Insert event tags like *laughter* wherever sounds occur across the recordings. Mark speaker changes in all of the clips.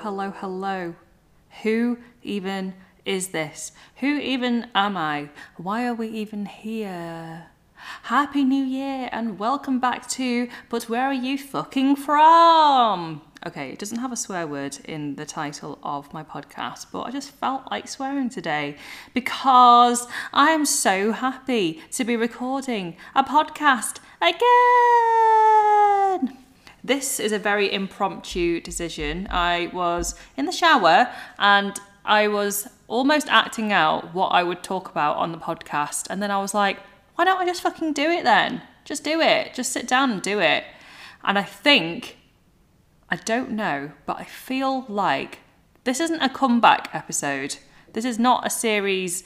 Speaker 1: hello, hello. Who even is this? Who even am I? Why are we even here? Happy New Year and welcome back to But Where Are You Fucking From? Okay, it doesn't have a swear word in the title of my podcast, but I just felt like swearing today because I am so happy to be recording a podcast again. This is a very impromptu decision. I was in the shower and I was almost acting out what I would talk about on the podcast, and then I was like, why don't I just fucking do it then? Just do it. Just sit down and do it. And I think, I don't know, but I feel like this isn't a comeback episode. This is not a series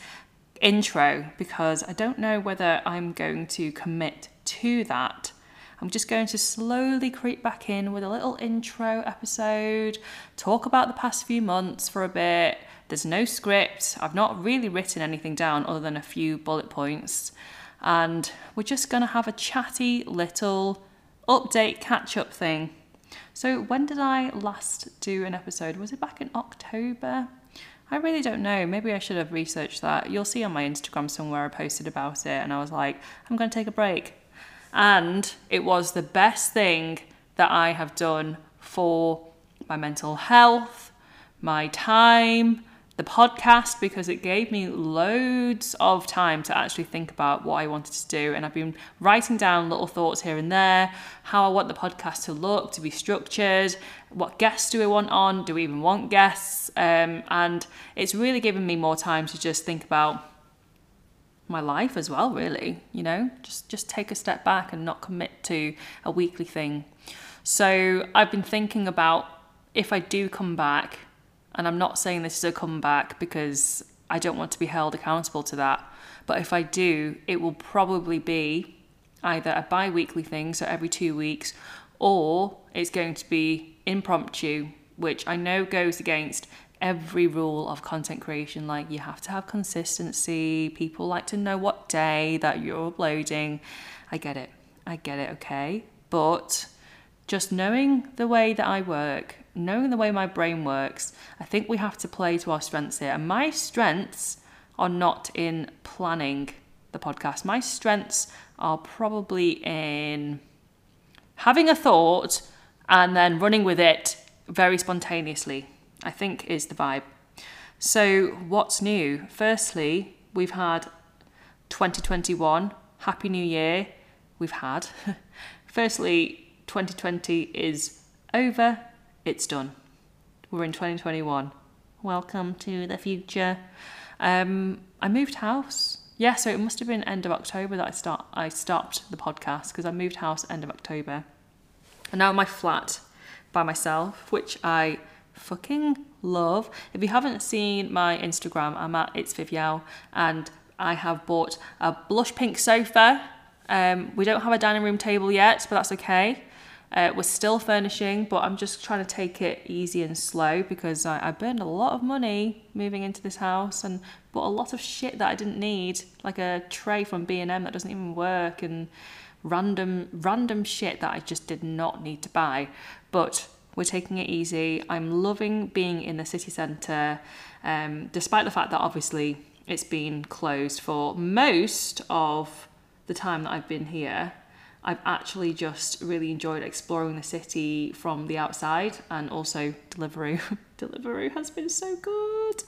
Speaker 1: intro because I don't know whether I'm going to commit to that. I'm just going to slowly creep back in with a little intro episode, talk about the past few months for a bit. There's no script. I've not really written anything down other than a few bullet points and we're just going to have a chatty little update catch up thing. So, when did I last do an episode? Was it back in October? I really don't know. Maybe I should have researched that. You'll see on my Instagram somewhere I posted about it, and I was like, I'm going to take a break. And it was the best thing that I have done for my mental health, my time, the podcast because it gave me loads of time to actually think about what I wanted to do. And I've been writing down little thoughts here and there how I want the podcast to look, to be structured, what guests do we want on, do we even want guests? Um, and it's really given me more time to just think about my life as well really you know just just take a step back and not commit to a weekly thing so i've been thinking about if i do come back and I'm not saying this is a comeback because I don't want to be held accountable to that. But if I do, it will probably be either a bi weekly thing, so every two weeks, or it's going to be impromptu, which I know goes against every rule of content creation. Like, you have to have consistency, people like to know what day that you're uploading. I get it, I get it, okay? But just knowing the way that I work knowing the way my brain works, I think we have to play to our strengths here. And my strengths are not in planning the podcast. My strengths are probably in having a thought and then running with it very spontaneously, I think is the vibe. So, what's new? Firstly, we've had 2021. Happy New Year. We've had. *laughs* Firstly, 2020 is over it's done. We're in 2021. Welcome to the future. Um, I moved house. Yeah, so it must have been end of October that I start I stopped the podcast because I moved house end of October. And now my flat by myself, which I fucking love. If you haven't seen my Instagram, I'm at it's Vivial and I have bought a blush pink sofa. Um, we don't have a dining room table yet, but that's okay. Uh, we're still furnishing, but I'm just trying to take it easy and slow because I, I burned a lot of money moving into this house and bought a lot of shit that I didn't need, like a tray from B&M that doesn't even work and random random shit that I just did not need to buy. But we're taking it easy. I'm loving being in the city centre, um, despite the fact that obviously it's been closed for most of the time that I've been here. I've actually just really enjoyed exploring the city from the outside and also Deliveroo. *laughs* Deliveroo has been so good.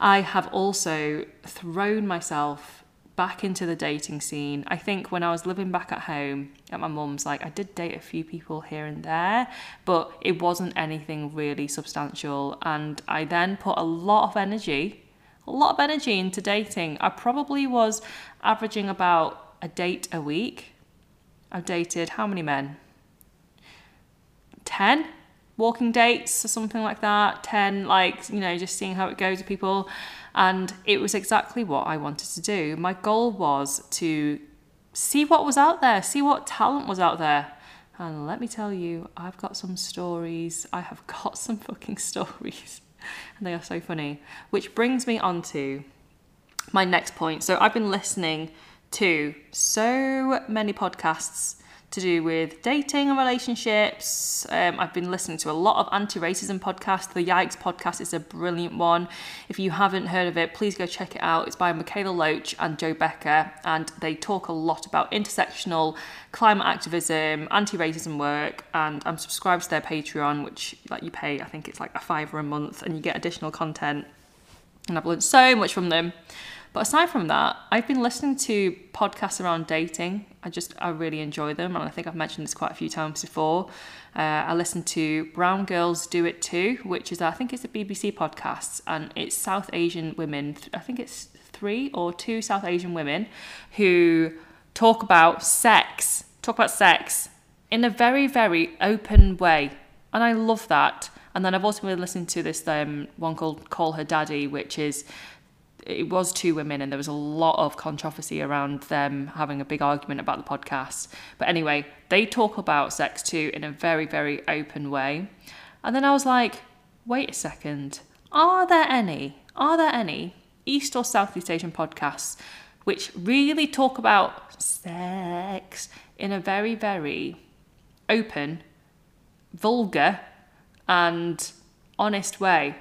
Speaker 1: I have also thrown myself back into the dating scene. I think when I was living back at home at my mum's, like I did date a few people here and there, but it wasn't anything really substantial. And I then put a lot of energy, a lot of energy into dating. I probably was averaging about a date a week I've dated how many men? 10 walking dates or something like that. 10, like, you know, just seeing how it goes with people. And it was exactly what I wanted to do. My goal was to see what was out there, see what talent was out there. And let me tell you, I've got some stories. I have *laughs* got some fucking stories. and they are so funny. Which brings me on to my next point. So I've been listening to so many podcasts to do with dating and relationships. Um, I've been listening to a lot of anti racism podcasts. The Yikes podcast is a brilliant one. If you haven't heard of it, please go check it out. It's by Mikaela Loach and Jo Becker, and they talk a lot about intersectional climate activism, anti racism work, and I'm subscribed to their Patreon, which like you pay, I think it's like a fiver a month, and you get additional content. And I've learned so much from them. But aside from that, I've been listening to podcasts around dating. I just, I really enjoy them. And I think I've mentioned this quite a few times before. Uh, I listen to Brown Girls Do It Too, which is, I think it's a BBC podcast. And it's South Asian women, I think it's three or two South Asian women who talk about sex, talk about sex in a very, very open way. And I love that. And then I've also been listening to this um, one called Call Her Daddy, which is it was two women and there was a lot of controversy around them having a big argument about the podcast. But anyway, they talk about sex too in a very, very open way. And then I was like, wait a second, are there any, are there any East or Southeast Asian podcasts which really talk about sex in a very, very open, vulgar, and honest way?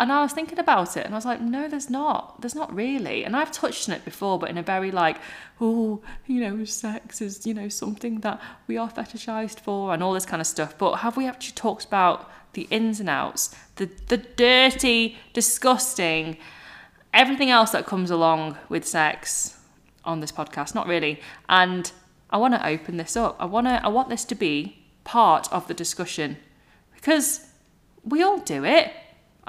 Speaker 1: And I was thinking about it and I was like, no, there's not. There's not really. And I've touched on it before, but in a very like, oh, you know, sex is, you know, something that we are fetishized for and all this kind of stuff. But have we actually talked about the ins and outs, the, the dirty, disgusting, everything else that comes along with sex on this podcast? Not really. And I want to open this up. I want to, I want this to be part of the discussion because we all do it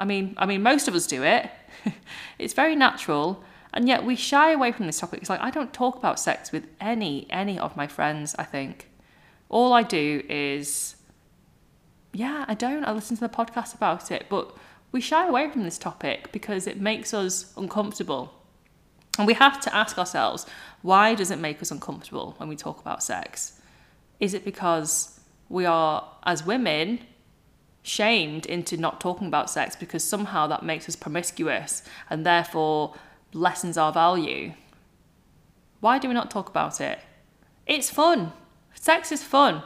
Speaker 1: I mean, I mean, most of us do it. *laughs* it's very natural, and yet we shy away from this topic. It's like I don't talk about sex with any any of my friends. I think all I do is, yeah, I don't. I listen to the podcast about it, but we shy away from this topic because it makes us uncomfortable. And we have to ask ourselves, why does it make us uncomfortable when we talk about sex? Is it because we are, as women, shamed into not talking about sex because somehow that makes us promiscuous and therefore lessens our value. Why do we not talk about it? It's fun. Sex is fun.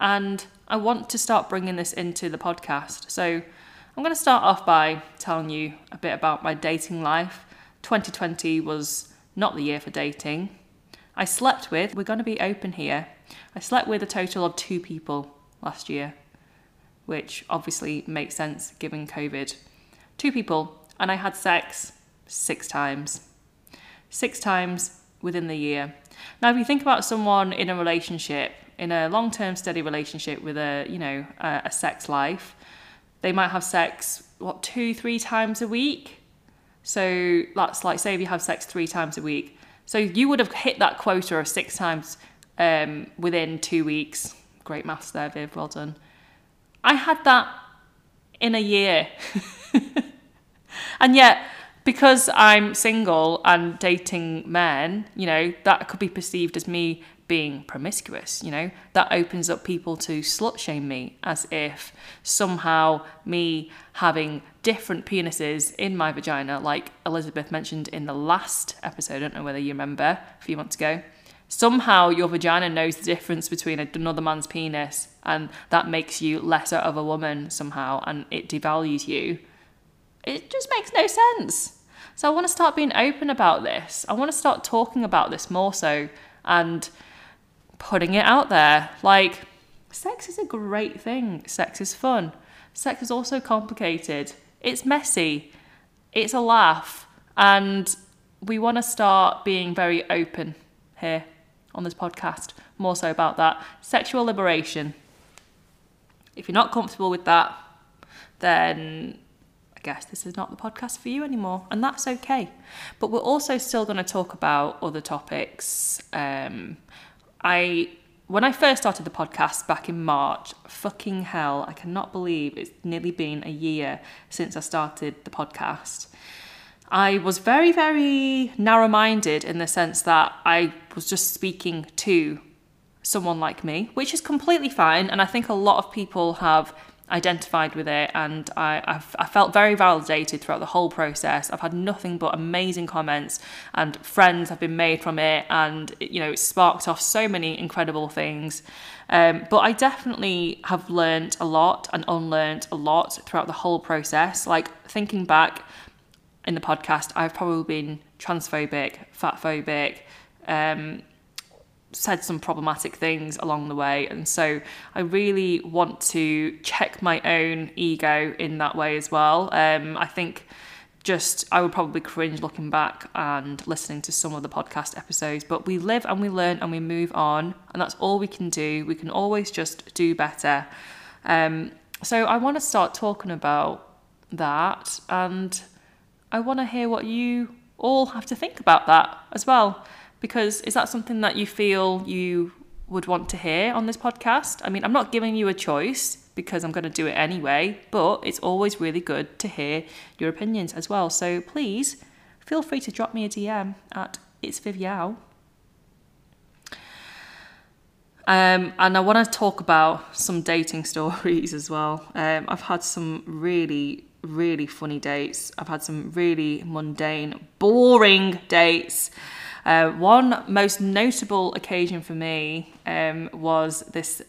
Speaker 1: And I want to start bringing this into the podcast. So I'm going to start off by telling you a bit about my dating life. 2020 was not the year for dating. I slept with, we're going to be open here, I slept with a total of two people last year which obviously makes sense given COVID. Two people, and I had sex six times. Six times within the year. Now, if you think about someone in a relationship, in a long term steady relationship with a, you know, a, a sex life, they might have sex, what, two, three times a week? So that's like, say if you have sex three times a week. So you would have hit that quota of six times um, within two weeks. Great maths there, Viv, well done. I had that in a year. *laughs* and yet, because I'm single and dating men, you know, that could be perceived as me being promiscuous, you know, that opens up people to slut shame me as if somehow me having different penises in my vagina, like Elizabeth mentioned in the last episode, I don't know whether you remember a few months ago, somehow your vagina knows the difference between another man's penis and that makes you lesser of a woman somehow and it devalues you. It just makes no sense. So I want to start being open about this. I want to start talking about this more so and putting it out there. Like, sex is a great thing. Sex is fun. Sex is also complicated. It's messy. It's a laugh. And we want to start being very open here on this podcast, more so about that. Sexual liberation. If you're not comfortable with that, then I guess this is not the podcast for you anymore, and that's okay. But we're also still going to talk about other topics. Um, I when I first started the podcast back in March, fucking hell, I cannot believe it's nearly been a year since I started the podcast. I was very, very narrow minded in the sense that I was just speaking to someone like me, which is completely fine. And I think a lot of people have identified with it and I, I've, I felt very validated throughout the whole process. I've had nothing but amazing comments and friends have been made from it and you know it sparked off so many incredible things. Um, but I definitely have learned a lot and unlearned a lot throughout the whole process. Like thinking back in the podcast, I've probably been transphobic, fatphobic, um, said some problematic things along the way. And so I really want to check my own ego in that way as well. Um, I think just I would probably cringe looking back and listening to some of the podcast episodes. But we live and we learn and we move on, and that's all we can do. We can always just do better. Um, so I want to start talking about that, and I want to hear what you all have to think about that as well. Because is that something that you feel you would want to hear on this podcast? I mean, I'm not giving you a choice because I'm going to do it anyway, but it's always really good to hear your opinions as well. So please feel free to drop me a DM at it's Vivial. Um, and I want to talk about some dating *laughs* stories as well. Um, I've had some really, really funny dates. I've had some really mundane, boring dates. Uh, one most notable occasion for me um, was this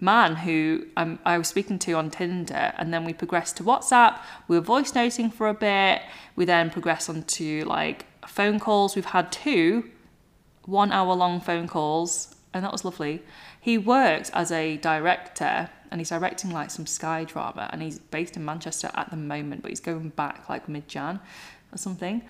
Speaker 1: man who um, I was speaking to on Tinder, and then we progressed to WhatsApp. We were voice noting for a bit. We then progressed onto like phone calls. We've had two one hour long phone calls, and that was lovely. He works as a director and he's directing like some Sky drama, and he's based in Manchester at the moment, but he's going back like mid Jan or something.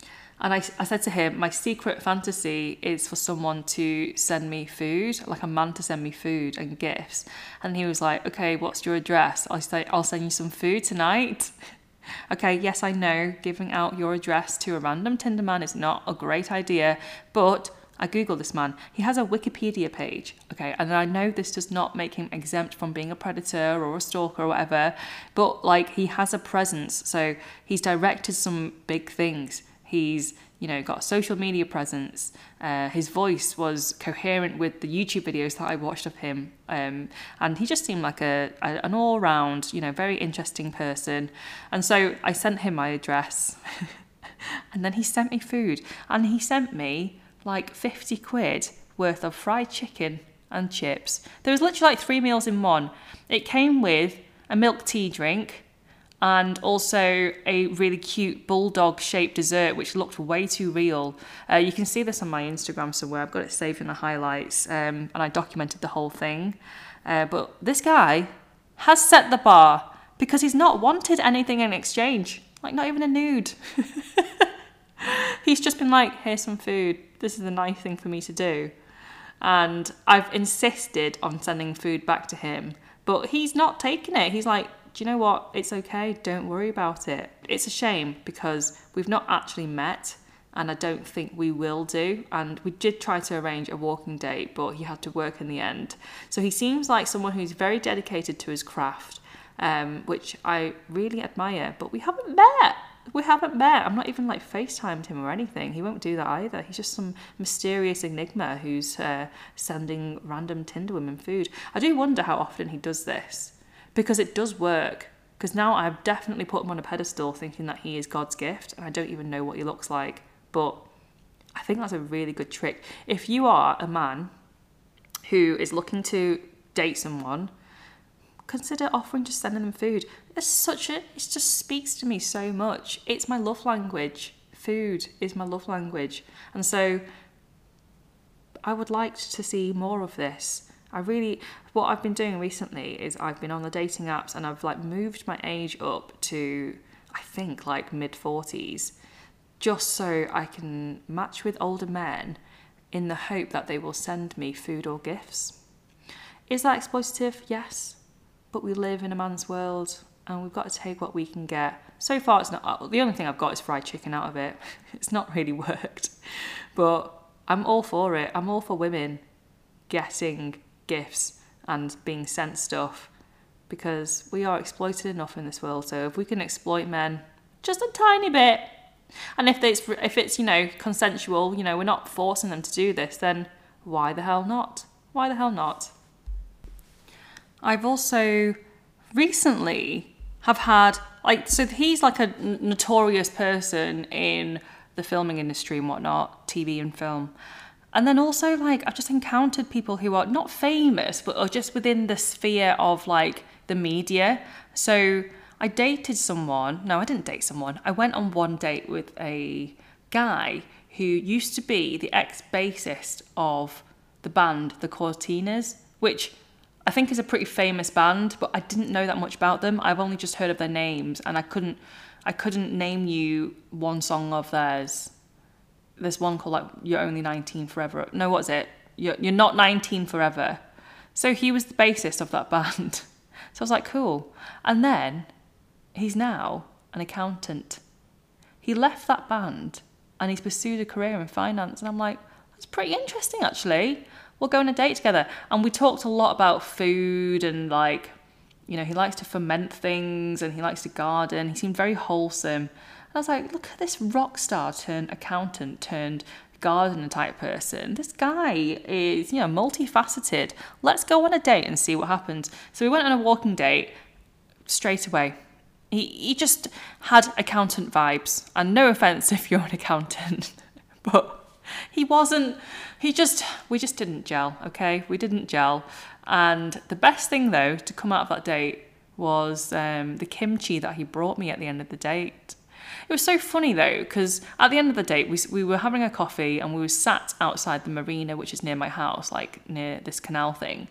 Speaker 1: And I, I said to him, my secret fantasy is for someone to send me food, like a man to send me food and gifts. And he was like, okay, what's your address? I say, I'll send you some food tonight. *laughs* okay, yes, I know giving out your address to a random Tinder man is not a great idea, but I Google this man. He has a Wikipedia page, okay, and I know this does not make him exempt from being a predator or a stalker or whatever, but like he has a presence. So he's directed some big things. He's you know got a social media presence. Uh, his voice was coherent with the YouTube videos that I watched of him, um, and he just seemed like a, a an all round you know very interesting person. And so I sent him my address, *laughs* and then he sent me food, and he sent me like fifty quid worth of fried chicken and chips. There was literally like three meals in one. It came with a milk tea drink and also a really cute bulldog shaped dessert which looked way too real. Uh, you can see this on my Instagram somewhere. I've got it saved in the highlights um, and I documented the whole thing. Uh, but this guy has set the bar because he's not wanted anything in exchange, like not even a nude. *laughs* he's just been like, here's some food. This is a nice thing for me to do. And I've insisted on sending food back to him, but he's not taking it. He's like, do you know what? It's okay. Don't worry about it. It's a shame because we've not actually met and I don't think we will do. And we did try to arrange a walking date, but he had to work in the end. So he seems like someone who's very dedicated to his craft, um, which I really admire. But we haven't met. We haven't met. I'm not even like FaceTimed him or anything. He won't do that either. He's just some mysterious enigma who's uh, sending random Tinder women food. I do wonder how often he does this because it does work. Because now I've definitely put him on a pedestal thinking that he is God's gift, and I don't even know what he looks like. But I think that's a really good trick. If you are a man who is looking to date someone, consider offering just sending them food. It's such a, it just speaks to me so much. It's my love language. Food is my love language. And so I would like to see more of this. I really, what I've been doing recently is I've been on the dating apps and I've like moved my age up to, I think, like mid 40s, just so I can match with older men in the hope that they will send me food or gifts. Is that exploitative? Yes. But we live in a man's world and we've got to take what we can get. So far, it's not, the only thing I've got is fried chicken out of it. *laughs* It's not really *laughs* worked. But I'm all for it. I'm all for women getting gifts and being sent stuff because we are exploited enough in this world. So if we can exploit men just a tiny bit, and if it's if it's you know consensual, you know we're not forcing them to do this, then why the hell not? Why the hell not? I've also recently have had like so he's like a notorious person in the filming industry and whatnot, TV and film. And then also like I've just encountered people who are not famous but are just within the sphere of like the media. So I dated someone. No, I didn't date someone. I went on one date with a guy who used to be the ex bassist of the band The Courteeners, which I think is a pretty famous band, but I didn't know that much about them. I've only just heard of their names, and I couldn't I couldn't name you one song of theirs. There's one called like "You're Only 19 Forever." No, what is it? You're You're not 19 forever. So he was the bassist of that *laughs* band. So I was like, cool. And then he's now an accountant. He left that band and he's pursued a career in finance. And I'm like, that's pretty interesting, actually. We'll go on a date together. And we talked a lot about food and like, you know, he likes to ferment things and he likes to garden. He seemed very wholesome. And I was like, look at this rock star turned accountant turned gardener type person. This guy is, you know, multifaceted. Let's go on a date and see what happens. So we went on a walking date straight away. He, he just had accountant vibes. And no *laughs* offense if you're an accountant, *laughs* but he wasn't, he just, we just didn't gel, okay? We didn't gel. And the best thing though to come out of that date was um, the kimchi that he brought me at the end of the date. It was so funny though, because at the end of the date, we, we were having a coffee and we were sat outside the marina, which is near my house, like near this canal thing.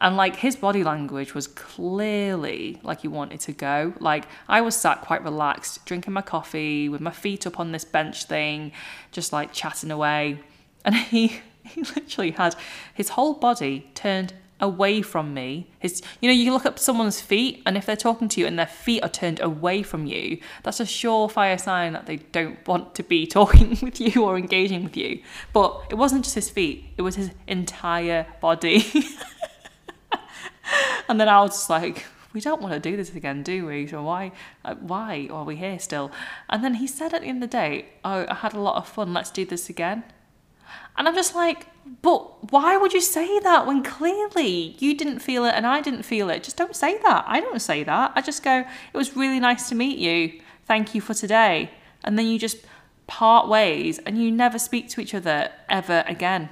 Speaker 1: And like his body language was clearly like he wanted to go. Like I was sat quite relaxed, drinking my coffee with my feet up on this bench thing, just like chatting away. And *laughs* he, he literally had his whole body turned away from me. His, you know, you look at someone's feet, and if they're talking to you and their feet are turned away from you, that's a surefire sign that they don't want to be *laughs* talking with you or engaging with you. But it wasn't just his feet; it was his entire body. *laughs* *laughs* and then I was just like, we don't want to do this again, do we? So why, uh, why are we here still? And then he said at the end of the day, oh, I had a lot of fun. Let's do this again. And I'm just like, but why would you say that when clearly you didn't feel it and I didn't feel it? Just don't say that. I don't say that. I just go, it was really nice to meet you. Thank you for today. And then you just part ways and you never speak to each other ever again.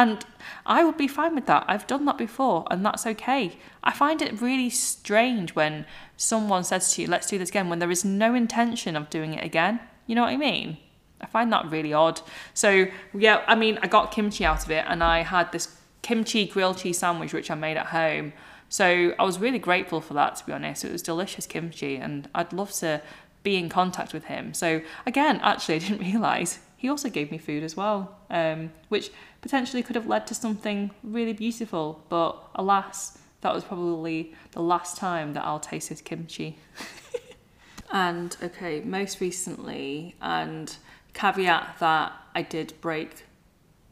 Speaker 1: And I would be fine with that. I've done that before, and that's okay. I find it really strange when someone says to you, let's do this again, when there is no intention of doing it again. You know what I mean? I find that really odd. So, yeah, I mean, I got kimchi out of it, and I had this kimchi grilled cheese sandwich, which I made at home. So, I was really grateful for that, to be honest. It was delicious kimchi, and I'd love to be in contact with him. So, again, actually, I didn't *laughs* realise he also gave me food as well, um, which potentially could have led to something really beautiful. But alas, that was probably the last time that I'll taste his kimchi. *laughs* and okay, most recently, and caveat that I did break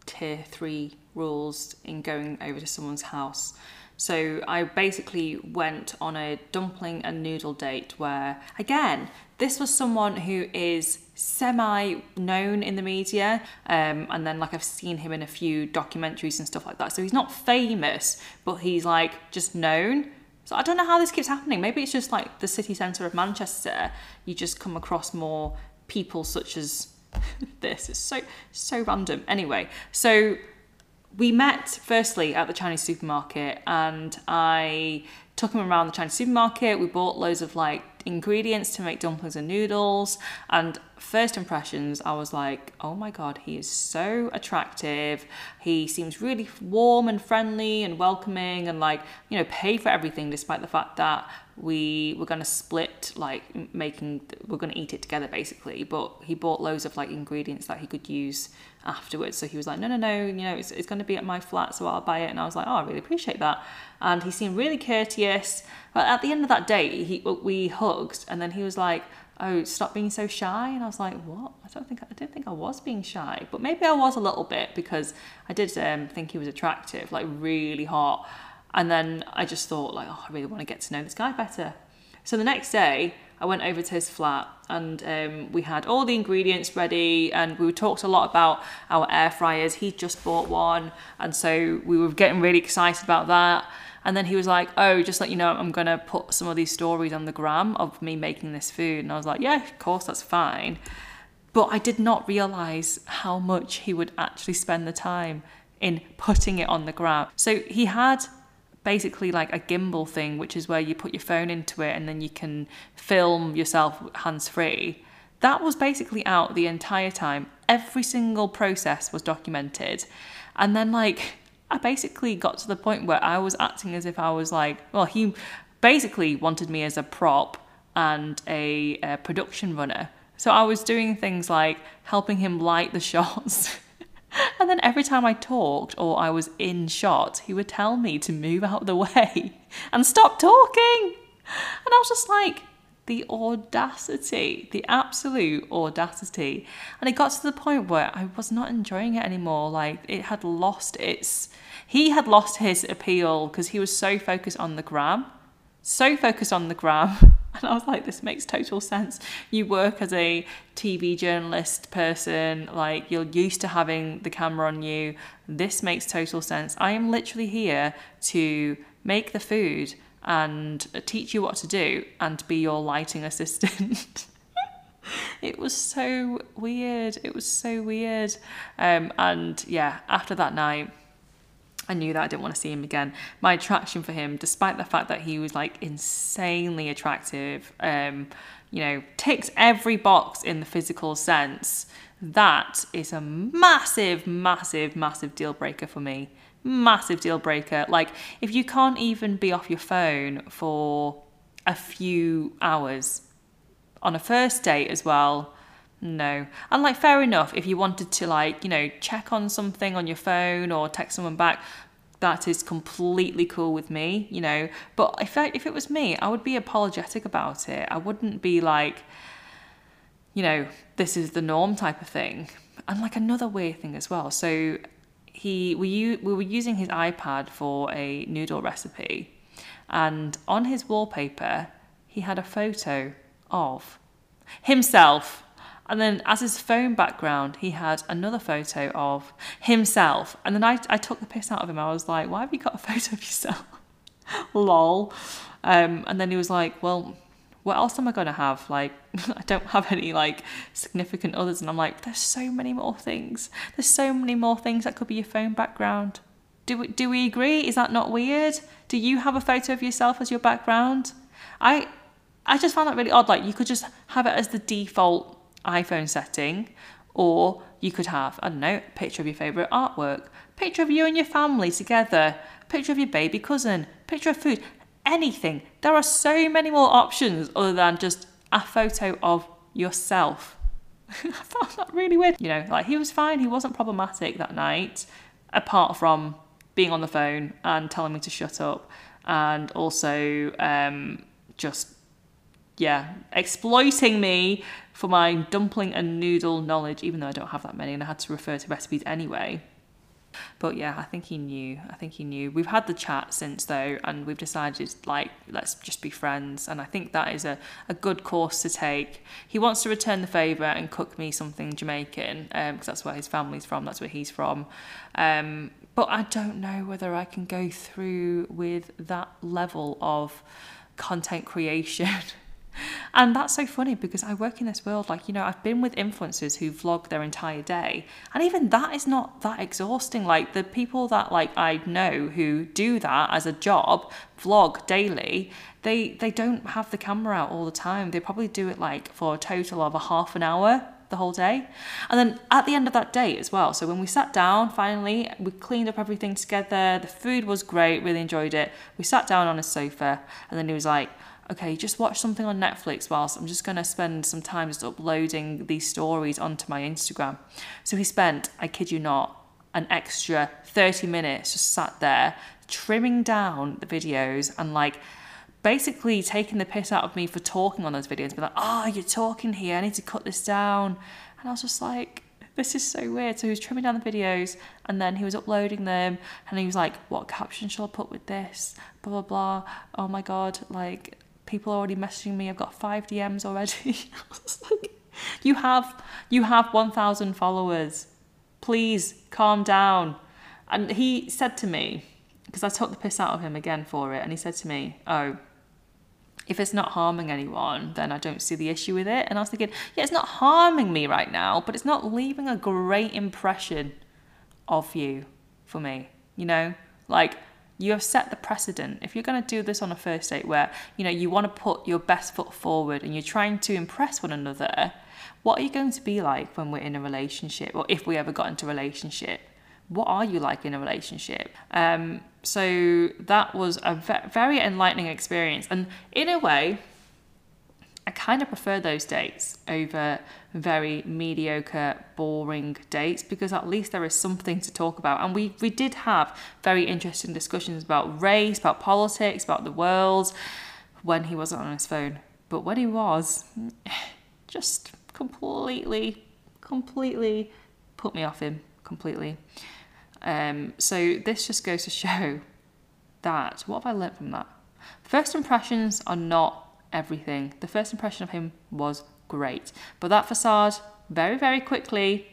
Speaker 1: tier three rules in going over to someone's house. So I basically went on a dumpling and noodle date where, again, this was someone who is semi known in the media. Um, and then, like, I've seen him in a few documentaries and stuff like that. So he's not famous, but he's like just known. So I don't know how this keeps happening. Maybe it's just like the city centre of Manchester. You just come across more people such as *laughs* this. It's so, so random. Anyway, so we met firstly at the Chinese supermarket and I took him around the Chinese supermarket. We bought loads of like ingredients to make dumplings and noodles. And first impressions, I was like, oh my God, he is so attractive. He seems really warm and friendly and welcoming and like, you know, pay for everything despite the fact that we were going to split like making we're going to eat it together basically. But he bought loads of like ingredients that he could use afterwards. So he was like no no no you know it's, it's going to be at my flat so i'll buy it. And i was like oh i really appreciate that. And he seemed really courteous. But at the end of that day he we hugged and then he was like oh stop being so shy. And i was like what? I don't think i didn't think i was being shy. But maybe i was a little bit because i did um, think he was attractive like really hot and then I just thought, like, oh, I really want to get to know this guy better. So the next day, I went over to his flat and um, we had all the ingredients ready and we talked a lot about our air fryers. He just bought one and so we were getting really excited about that. And then he was like, Oh, just let you know, I'm going to put some of these stories on the gram of me making this food. And I was like, Yeah, of course, that's fine. But I did not realize how much he would actually spend the time in putting it on the gram. So he had basically like a gimbal thing, which is where you put your phone into it and then you can film yourself hands free. That was basically out the entire time. Every single process was documented. And then, like, I basically got to the point where I was acting as if I was like, well, he basically wanted me as a prop and a, a production runner. So I was doing things like helping him light the *laughs* shots. *laughs* and then every time I talked or I was in shot, he would tell me to move out of the *laughs* way and stop talking. And I was just like, the audacity, the absolute audacity. And it got to the point where I was not enjoying it anymore. Like it had lost its, he had lost his appeal because he was so focused on the gram, so focused on the gram. *laughs* And I was like, this makes total sense. You work as a TV journalist person, like you're used to having the camera on you. This makes total sense. I am literally here to make the food and teach you what to do and be your lighting assistant. *laughs* it was so weird. It was so weird. Um, and yeah, after that night, I knew that I didn't want to see him again. My attraction for him, despite the fact that he was like insanely attractive, um, you know, ticks every box in the physical sense, that is a massive, massive, massive deal breaker for me massive deal breaker. Like, if you can't even be off your phone for a few hours on a first date as well, no. And like, fair enough, if you wanted to, like, you know, check on something on your phone or text someone back, that is completely cool with me, you know. But if I, if it was me, I would be apologetic about it. I wouldn't be like, you know, this is the norm type of thing. And like another weird thing as well. So he we, we were using his iPad for a noodle recipe, and on his wallpaper he had a photo of himself. And then, as his phone background, he had another photo of himself. And then I, I took the piss out of him. I was like, Why have you got a *laughs* photo of yourself? *laughs* Lol. Um, and then he was like, Well, what else am I going to have? Like, *laughs* I don't have any like significant others. And I'm like, there's so many more things. There's so many more things that could be your phone background. Do we, do we agree? Is that not weird? Do you have a photo of yourself as your background? I, I just found that really odd. Like, you could just have it as the default iPhone setting, or you could have, I don't know, picture of your favourite artwork, picture of you and your family together, picture of your baby cousin, picture of food anything. There are so many more options other than just a photo of yourself. *laughs* I found that really weird. You know, like he was fine, he wasn't problematic that night, apart from being on the phone and telling me to shut up, and also um, just, yeah, exploiting me for my dumpling and noodle knowledge, even though I don't have that many and I had to refer to recipes anyway. But yeah, I think he knew. I think he knew. We've had the chat since though, and we've decided like let's just be friends. And I think that is a, a good course to take. He wants to return the favour and cook me something Jamaican because um, that's where his family's from. That's where he's from. Um, but I don't know whether I can go through with that level of content creation. *laughs* And that's so funny because I work in this world, like, you know, I've been with influencers who vlog their entire day. And even that is not that exhausting. Like, the people that, like, I know who do that as a job, vlog daily, they, they don't have the camera out all the time. They probably do it, like, for a total of a half an hour the whole day. And then at the end of that day as well. So when we sat down, finally, we cleaned up everything together. The food was great, really enjoyed it. We sat down on a sofa, and then he was like, okay, just watch something on Netflix whilst I'm just going to spend some time just uploading these stories onto my Instagram. So he spent, I kid you not, an extra 30 minutes just sat there trimming down the videos and like basically taking the piss out of me for talking on those videos. Be like, oh, you're talking here, I need to cut this down. And I was just like, this is so weird. So he was trimming down the videos and then he was uploading them and he was like, what caption shall I put with this? Blah, blah, blah. Oh my God, like, people already messaging me. I've got five DMs already. *laughs* like, you have you have 1,000 followers. Please calm down. And he said to me, because I took the piss out of him again for it, and he said to me, "Oh, if it's not harming anyone, then I don't see the issue with it." And I was thinking, yeah, it's not harming me right now, but it's not leaving a great impression of you for me. You know, like you have set the precedent. If you're going to do this on a first date where, you know, you want to put your best foot forward and you're trying to impress one another, what are you going to be like when we're in a relationship or if we ever got into a relationship? What are you like in a relationship? Um, so that was a ve- very enlightening experience. And in a way, kind of prefer those dates over very mediocre, boring dates because at least there is something to talk about. And we, we did have very interesting discussions about race, about politics, about the world when he wasn't on his phone. But when he was, *sighs* just completely, completely put me off him completely. Um, so this just goes to *laughs* show that what have I learned from that? First impressions are not everything. The first impression of him was great, but that facade very, very quickly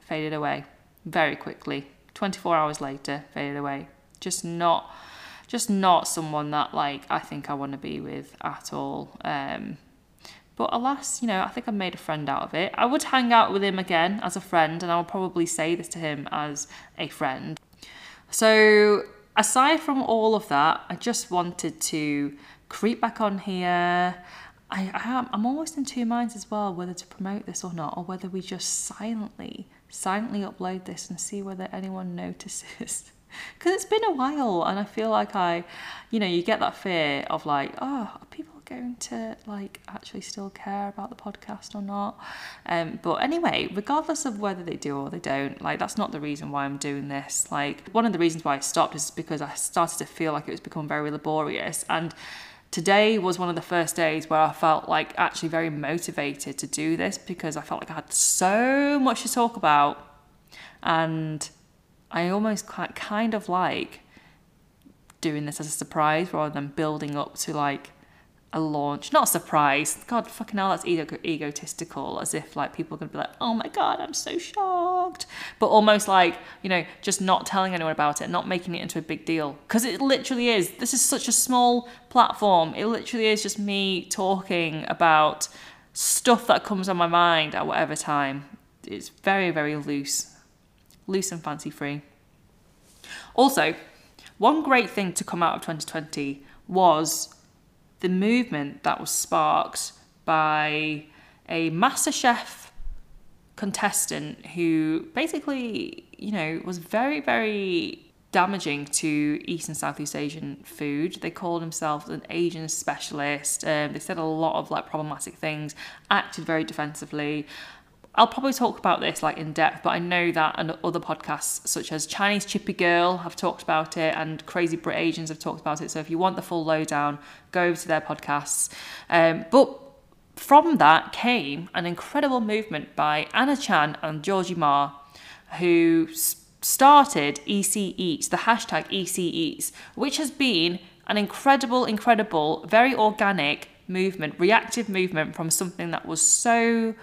Speaker 1: faded away. Very quickly. 24 hours later, faded away. Just not, just not someone that like I think I want to be with at all. Um, but alas, you know, I think I made a friend out of it. I would hang out with him again as a friend, and I would probably say this to him as a friend. So, aside from all of that, I just wanted to creep back on here. I, I am, I'm almost in two minds as well whether to promote this or not, or whether we just silently, silently upload this and see whether anyone notices. *laughs* Because it's been a while, and I feel like I, you know, you get that fear of like, oh, are people going to like actually still care about the podcast or not. Um, but anyway, regardless of whether they do or they don't, like that's not the reason why I'm doing this. Like one of the reasons why I stopped is because I started to feel like it was becoming very laborious and today was one of the first days where I felt like actually very motivated to do this because I felt like I had so much to talk about and I almost kind of like doing this as a surprise rather than building up to like a launch, not a surprise. God, fucking hell, that's ego- egotistical. As if like people are gonna be like, oh my god, I'm so shocked, but almost like you know, just not telling anyone about it, not making it into a big deal, because it literally is. This is such a small platform. It literally is just me talking about stuff that comes on my mind at whatever time. It's very, very loose, loose and fancy free. Also, one great thing to come out of 2020 was the movement that was sparked by a MasterChef contestant who basically, you know, was very, very damaging to East and Southeast Asian food. They called themselves an Asian specialist. Um, they said a lot of like problematic things, acted very defensively. I'll probably talk about this like in depth, but I know that and other podcasts such as Chinese Chippy Girl have talked about it and Crazy Brit Asians have talked about it. So if you want the full lowdown, go over to their podcasts. Um, but from that came an incredible movement by Anna Chan and Georgie Ma, who started ESEA Eats, the hashtag ESEA Eats, which has been an incredible, incredible, very organic movement, reactive movement from something that was so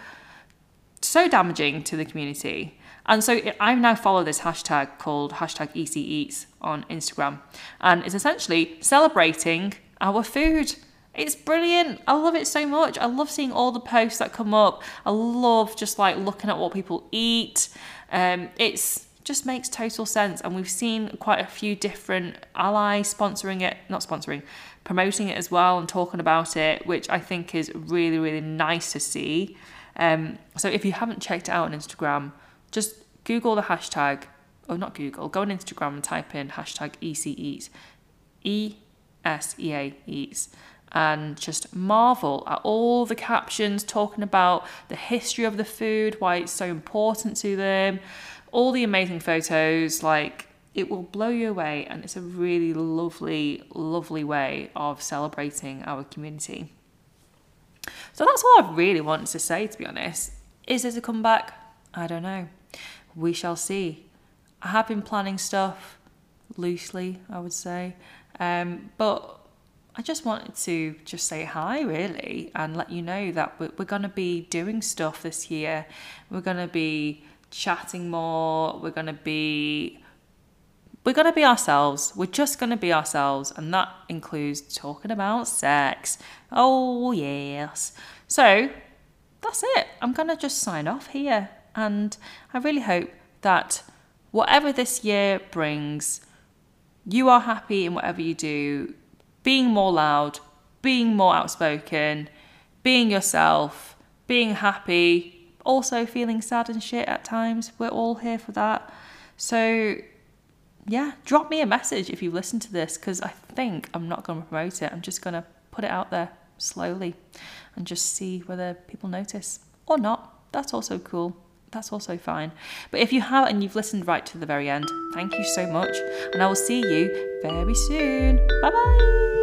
Speaker 1: so damaging to the community. And so I now follow this hashtag called hashtag ESEA Eats on Instagram. And it's essentially celebrating our food. It's brilliant. I love it so much. I love seeing all the posts that come up. I love just like looking at what people eat. Um, it's just makes total sense. And we've seen quite a few different allies sponsoring it, not sponsoring, promoting it as well and talking about it, which I think is really, really nice to see. Um, so if you haven't checked it out on Instagram, just Google the hashtag, or not Google, go on Instagram and type in hashtag ESEAEats, E S E A Eats, and just marvel at all the captions talking about the history of the food, why it's so important to them, all the amazing photos. Like, it will blow you away, and it's a really lovely, lovely way of celebrating our community. So that's all I really wanted to say, to be honest. Is it a comeback? I don't know. We shall see. I have been planning stuff loosely, I would say. Um, but I just wanted to just say hi, really, and let you know that we're, we're going to be doing stuff this year. We're going to be chatting more. We're going to be we're going to be ourselves. We're just going to be ourselves, and that includes talking about sex. Oh, yes. So that's it. I'm going to just sign off here, and I really hope that whatever this year brings, you are happy in whatever you do, being more loud, being more outspoken, being yourself, being happy, also feeling sad and shit at times. We're all here for that. So, yeah, drop me a message if you've listened to this because I think I'm not going to promote it. I'm just going to put it out there slowly and just see whether people notice or not. That's also cool. That's also fine. But if you have and you've listened right to the very end, thank you so much. And I will see you very soon. Bye bye.